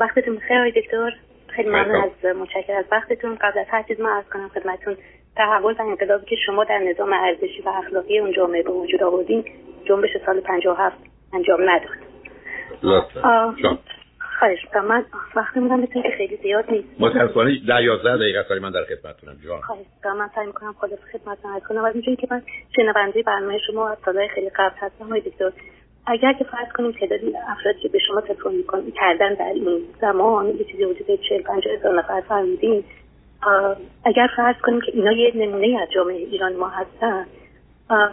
وقتتون بخیر دکتر. خیلی ممنون از متشکرم. از وقتتون. قبل از هر چیز من از کنم خدمتتون. تحول و انقلابی که شما در نظام ارزشی و اخلاقی اون جامعه به وجود آوردین جنبش سال 57 انجام نداد. خواهش می‌کنم. من وقتی میدم بتونی که خیلی زیاد نیست. متاسفانه ده یازده دقیقه سالی من در خدمتتونم جان خواهش می‌کنم. من سعی می‌کنم خلاص خدمتتون عرض کنم. از اینجایی که من شنونده برنامه شما از سالهای خیلی قبل هستم دکتر اگر که فرض کنیم تعدادی افرادی که به شما تلفن می‌کنن کردن در این زمان یه چیزی حدود 40 50 هزار نفر فرمودین اگر فرض کنیم که اینا یه نمونه از جامعه ایران ما هستن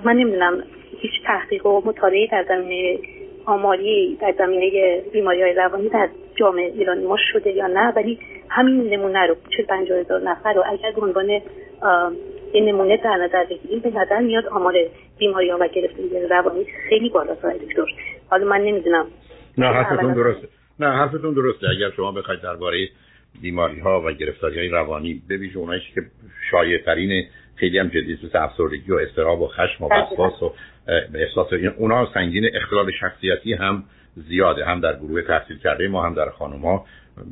من نمی‌دونم هیچ تحقیق و مطالعه در زمینه آماری در زمینه بیماری های روانی در جامعه ایرانی ما شده یا نه ولی همین نمونه رو چه پنجاه هزار نفر رو اگر به عنوان این نمونه در نظر بگیریم به نظر میاد آمار بیماری ها و گرفتگی روانی خیلی بالا دکتر. حالا من نمی‌دونم. نه حرفتون درسته. نه حرفتون درسته. اگر شما بخواید درباره بیماری ها و گرفتاری های روانی ببینید اونایی که شایع ترین خیلی هم جدی مثل افسردگی و استراب و خشم و وسواس و احساس اونا سنگین اختلال شخصیتی هم زیاده. هم در گروه تحصیل کرده ما هم در خانم ها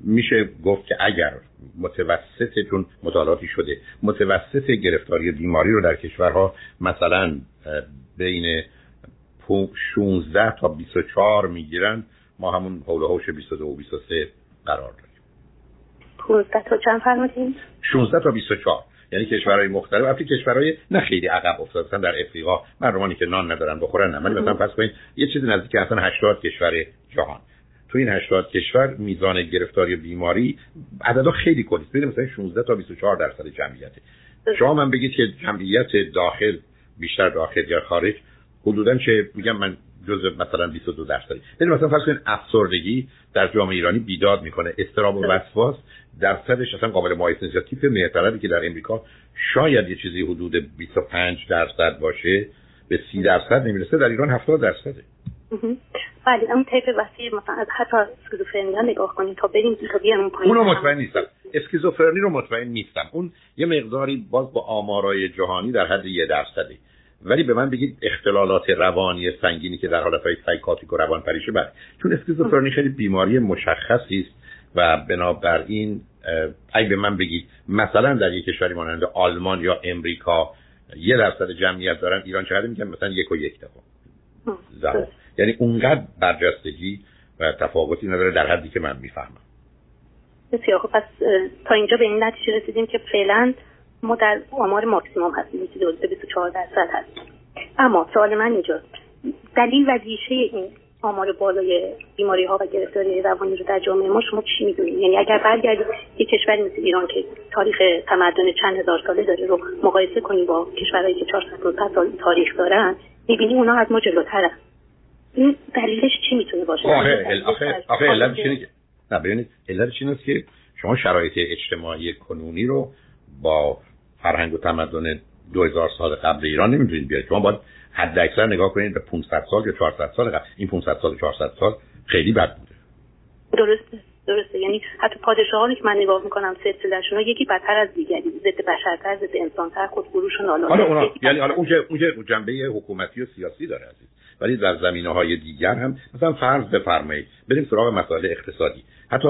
میشه گفت که اگر متوسط چون مطالعاتی شده متوسط گرفتاری بیماری رو در کشورها مثلا بین 16 تا 24 می‌گیرن ما همون حول هوش 22 و 23 قرار داریم. 15 تا چند فرمودین؟ 16 تا 24 یعنی کشورهای مختلف. البته کشورهای نه خیلی عقب افتادن در افریقا مردمانی که نان ندارن بخورن نه. مثلا پس کنید یه چیزی نزدیک اصلا 80 کشور جهان. تو این 80 کشور میزان گرفتاری بیماری عددا خیلی کلی. است مثلا 16 تا 24 درصد جمعیته. شما من بگید که جمعیت داخل بیشتر داخل یا خارج حدودا چه میگم من جزء مثلا 22 درصدی. یعنی مثلا فرض کنید افسردگی در جامعه ایرانی بیداد می‌کنه. استراب و وسواس درصدش اصلا قابل مقایسه نیست. تیپ معترضی که در امریکا شاید یه چیزی حدود 25 درصد باشه به 30 درصد نمی‌رسه. در ایران 70 درصده. بله اون طیف وسیع مثلا از حتی اسکیزوفرنیا نگاه کنید تا بریم تا بیان اون پایین اونو مطمئن نیستم. اسکیزوفرنی رو مطمئن نیستم. اون یه مقداری باز با آمارای جهانی در حد یه درصده. ولی به من بگید اختلالات روانی سنگینی که در حالت های سایکاتیک و روان پریشه بله. چون اسکیزوفرنی خیلی بیماری مشخصی است و بنابراین اگه به من بگید مثلا در یک کشوری مانند آلمان یا امریکا یه درصد جمعیت دارن ایران چقدر میگن؟ مثلا یک و یک دفعه یعنی اونقدر برجستگی و تفاوتی نداره در حدی که من می‌فهمم. بسیار خب پس تا اینجا به این نتیجه رسیدیم که فعلا ما در آمار ماکسیموم هستیم که حدود 24 درصد هست اما سوال من اینجا دلیل و ریشه این آمار بالای بیماری ها و گرفتاری روانی رو در جامعه ما شما چی می‌دونید؟ یعنی اگر برگردید یک کشوری مثل ایران که تاریخ تمدن چند هزار ساله داره رو مقایسه کنیم با کشورهایی که 400 سال تاریخ دارن می‌بینی اونا از ما جلوترن. این دلیلش چی می‌تونه باشه؟ آخه آخه آخه علت چی نه ببینید علت چی که شما شرایط اجتماعی کنونی رو با فرهنگ و تمدن 2000 سال قبل ایران نمی‌تونید بیارید. شما باید حد اکثر نگاه کنید به 500 سال یا 400 سال قبل. این 500 سال 400 سال خیلی بد بوده. درسته. درسته؟ یعنی حتی پادشاهانی که من نگاه می‌کنم سلسلهشون یکی بدتر از دیگری ضد بشرتر ضد انسانتر خودفروش و حالا. اونا. یعنی حالا اون اون جنبه حکومتی و سیاسی داره عزیز. ولی در زمینه های دیگر هم مثلا فرض بفرمایید. بریم سراغ مسائل اقتصادی. حتی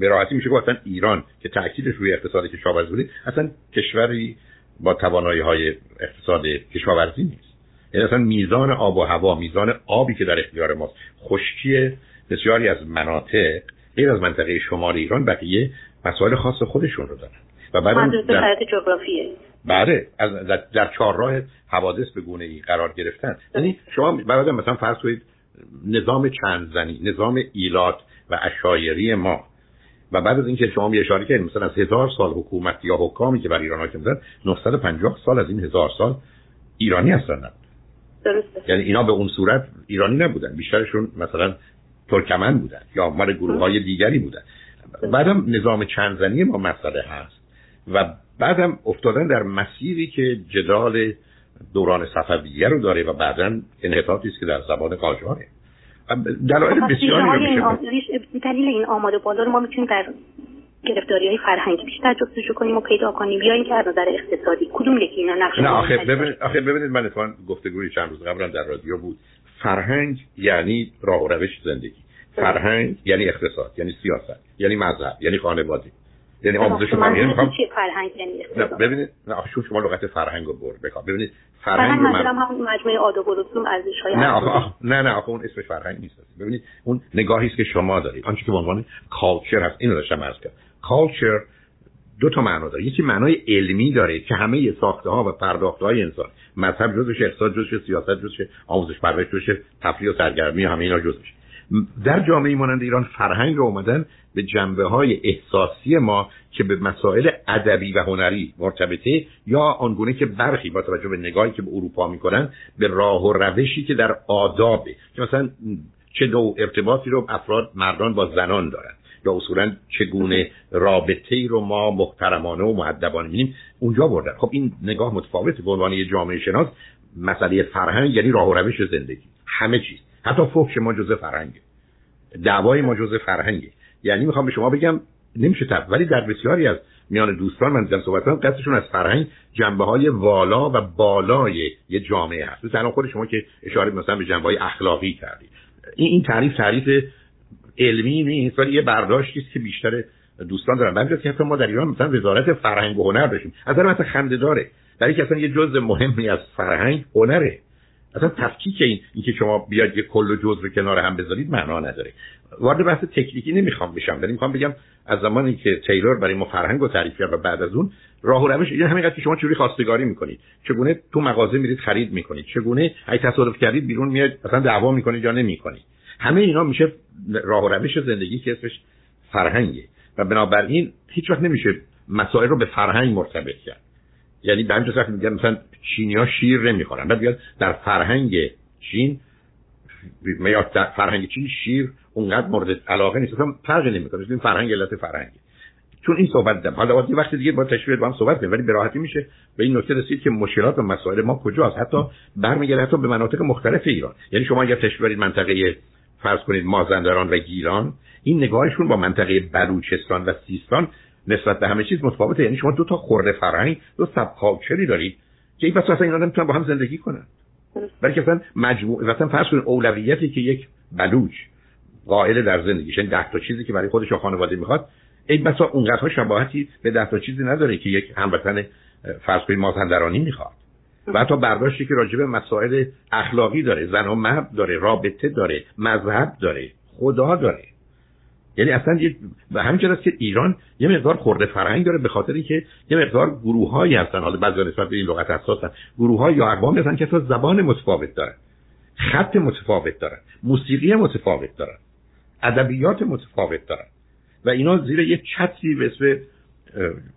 به میشه گفت ایران که تاکیدش روی اقتصاد کشاورزی بوده اصلا کشوری با توانایی های اقتصاد کشاورزی نیست. یعنی اصلا میزان آب و هوا میزان آبی که در اختیار ماست خشکی بسیاری از مناطق غیر از منطقه شمال ایران بقیه مسائل خاص خودشون رو دارن. و بعد در جغرافیه. بله از در چهارراه حوادث به گونه ای قرار گرفتن. یعنی شما برای مثلا فرض کنید نظام چند زنی نظام ایلات و اشایری ما. و بعد از اینکه شما می اشاره کردید مثلا از هزار سال حکومت یا حکامی که بر ایران حاکم بودن 950 سال از این هزار سال ایرانی هستن. نبود درسته. یعنی اینا به اون صورت ایرانی نبودن. بیشترشون مثلا ترکمن بودن یا مال گروه های دیگری بودن. بعدم نظام چند زنی ما مسئله هست و بعدم افتادن در مسیری که جدال دوران صفویه رو داره و بعدا انحطاطی است که در زبان قاجاره. دلایل بسیاری رو دلیل این آماده بالا رو ما می‌تونیم در گرفتاری های فرهنگی بیشتر جستجو کنیم و پیدا کنیم. یا اینکه از نظر اقتصادی کدوم یکی اینا نقش نه آخه ببینید آخه ببینید من اتفاقا گفتگوی چند روز قبلا در رادیو بود. فرهنگ یعنی راه و روش زندگی. فرهنگ یعنی اقتصاد یعنی سیاست یعنی مذهب یعنی خانواده. یعنی آموزش فرهنگ می‌خوام فرهنگ یعنی ببینید نه شما شما لغت فرهنگ رو بر بکن ببینید فرهنگ من هم مجموعه آداب و رسوم ارزش های نه آخه نه نه آخه اون اسمش فرهنگ نیست. ببینید اون نگاهی است که شما دارید. آنچه که به عنوان کالچر هست. اینو داشتم عرض کردم. کالچر دو تا معنا داره. یکی معنای علمی داره که همه ساخته ها و پرداخته های انسان مذهب جزش اقتصاد جزش سیاست جزش آموزش پرورش جزش تفریح و سرگرمی همه اینا جزش در جامعه مانند ایران فرهنگ رو اومدن به جنبه های احساسی ما که به مسائل ادبی و هنری مرتبطه یا آنگونه که برخی با توجه به نگاهی که به اروپا می‌کنن به راه و روشی که در آدابه. که مثلا چه دو ارتباطی رو افراد مردان با زنان دارن. یا اصولا چگونه رابطه ای رو ما محترمانه و معدبانه می‌بینیم اونجا بردن. خب این نگاه متفاوته به عنوان یه جامعه شناس مسئله فرهنگ یعنی راه و روش زندگی. همه چیز. حتی فحش ما جزء فرهنگه دعوای ما جزء فرهنگه یعنی می‌خوام به شما بگم نمیشه تب ولی در بسیاری از میان دوستان من دیدم صحبت قصدشون از فرهنگ جنبه های والا و بالای یه جامعه هست. مثلا خود شما که اشاره مثلا به جنبه های اخلاقی کردید این این تعریف تعریف علمی نیست ولی یه برداشتی است که بیشتر دوستان دارن. من که حتی ما در ایران مثلا وزارت فرهنگ و هنر داشتیم. از نظر مثلا خنده داره. در که اصلا یه جزء مهمی از فرهنگ هنره. اصلا تفکیک این اینکه شما بیاید یه کل و جزء رو کنار هم بذارید معنا نداره. وارد بحث تکنیکی نمی‌خوام بشم ولی می‌خوام بگم از زمانی که تیلور برای ما فرهنگ رو تعریف کرد و بعد از اون راه و روش این همین که شما چجوری خواستگاری می‌کنید. چگونه تو مغازه میرید خرید می‌کنید. چگونه اگه تصادف کردید بیرون میاد مثلا دعوا می‌کنید یا نمی‌کنید. همه اینا میشه راه و روش زندگی که اسمش فرهنگه. و بنابراین هیچ وقت نمیشه مسائل رو به فرهنگ مرتبط کرد. یعنی به همین میگن مثلا چینی شیر نمی‌خورن. بعد بیاد در فرهنگ چین در فرهنگ چین شیر اونقدر مورد علاقه نیست. اصلا فرقی نمی‌کنه. این فرهنگ علت فرهنگی چون این صحبت دم حالا وقتی دیگه با تشویق با هم صحبت کنیم ولی به راحتی میشه به این نکته رسید که مشکلات و مسائل ما کجاست. حتی برمیگرده حتی به مناطق مختلف ایران. یعنی شما اگر تشویق منطقه فرض کنید مازندران و گیلان این نگاهشون با منطقه بلوچستان و سیستان نسبت به همه چیز متفاوته. یعنی شما دو تا خورده فرهنگ دو سب کالچری دارید که این اصلا اینا نمی‌تونن با هم زندگی کنن. بلکه اصلا مجموع مثلا فرض کنید اولویتی که یک بلوچ قائل در زندگیش این ده تا چیزی که برای خودش و خانواده می‌خواد این بسا اونقدرها شباهتی به ده تا چیزی نداره که یک هموطن فرض کنید مازندرانی می‌خواد. و حتی برداشتی که راجع به مسائل اخلاقی داره زن و مرد داره رابطه داره مذهب داره خدا داره. یعنی اصلا یه و همینجور است که ایران یه مقدار خورده فرهنگ داره به خاطر اینکه یه مقدار گروههایی هستن. حالا بعضی نسبت به این لغت حساسن گروه یا اقوام هستن که اصلا زبان متفاوت دارن خط متفاوت دارن موسیقی متفاوت دارن ادبیات متفاوت دارن. و اینا زیر یه چتری به اسم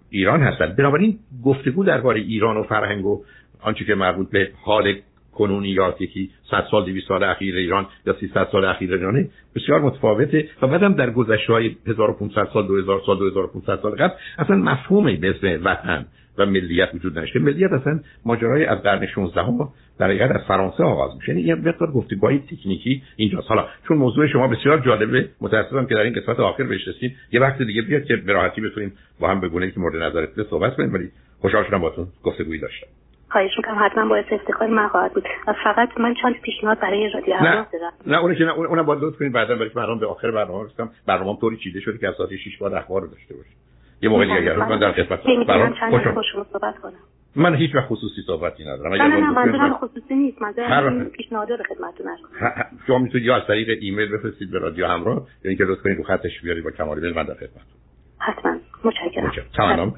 ایران هستن. بنابراین گفتگو درباره ایران و فرهنگ و آنچه که مربوط به حال کنونی یا یکی 100 سال 200 سال اخیر ایران یا 300 سال اخیر ایرانه بسیار متفاوته و بعدم در گذشته های 1500 سال 2000 سال 2500 سال قبل اصلا مفهومی به اسم وطن و ملیت وجود نداشته. ملیت اصلا ماجرای از قرن 16 هم در حقیقت از فرانسه آغاز میشه. یعنی یه مقدار گفتگوهای تکنیکی اینجاست. حالا چون موضوع شما بسیار جالبه متاسفم که در این قسمت آخر بهش رسید یه وقت دیگه بیاد که به راحتی بتونیم با هم بگونه که مورد نظرت صحبت کنیم ولی خوشحال شدم باهاتون گفتگویی داشتم. خواهش می‌کنم حتما باعث افتخار من خواهد بود. و فقط من چند پیشنهاد برای رادیو نه نه اونش نه اونم باید لطف کنید بعدا برای برنامه به آخر برنامه رسیدم برنامه طوری چیده شده که از ساعت 6 بعد اخبار رو داشته باشه یه موقع دیگه اگر من در خدمت برنامه خوشم صحبت کنم. من هیچ وقت خصوصی صحبتی ندارم. نه نه منظورم خصوصی نیست. منظورم پیشنهاد رو خدمتتون شما می‌تونید یا از طریق ایمیل بفرستید به رادیو همراه یا اینکه لطف کنید رو خطش بیارید با کمال میل من در خدمتتون. حتما. متشکرم. تمام.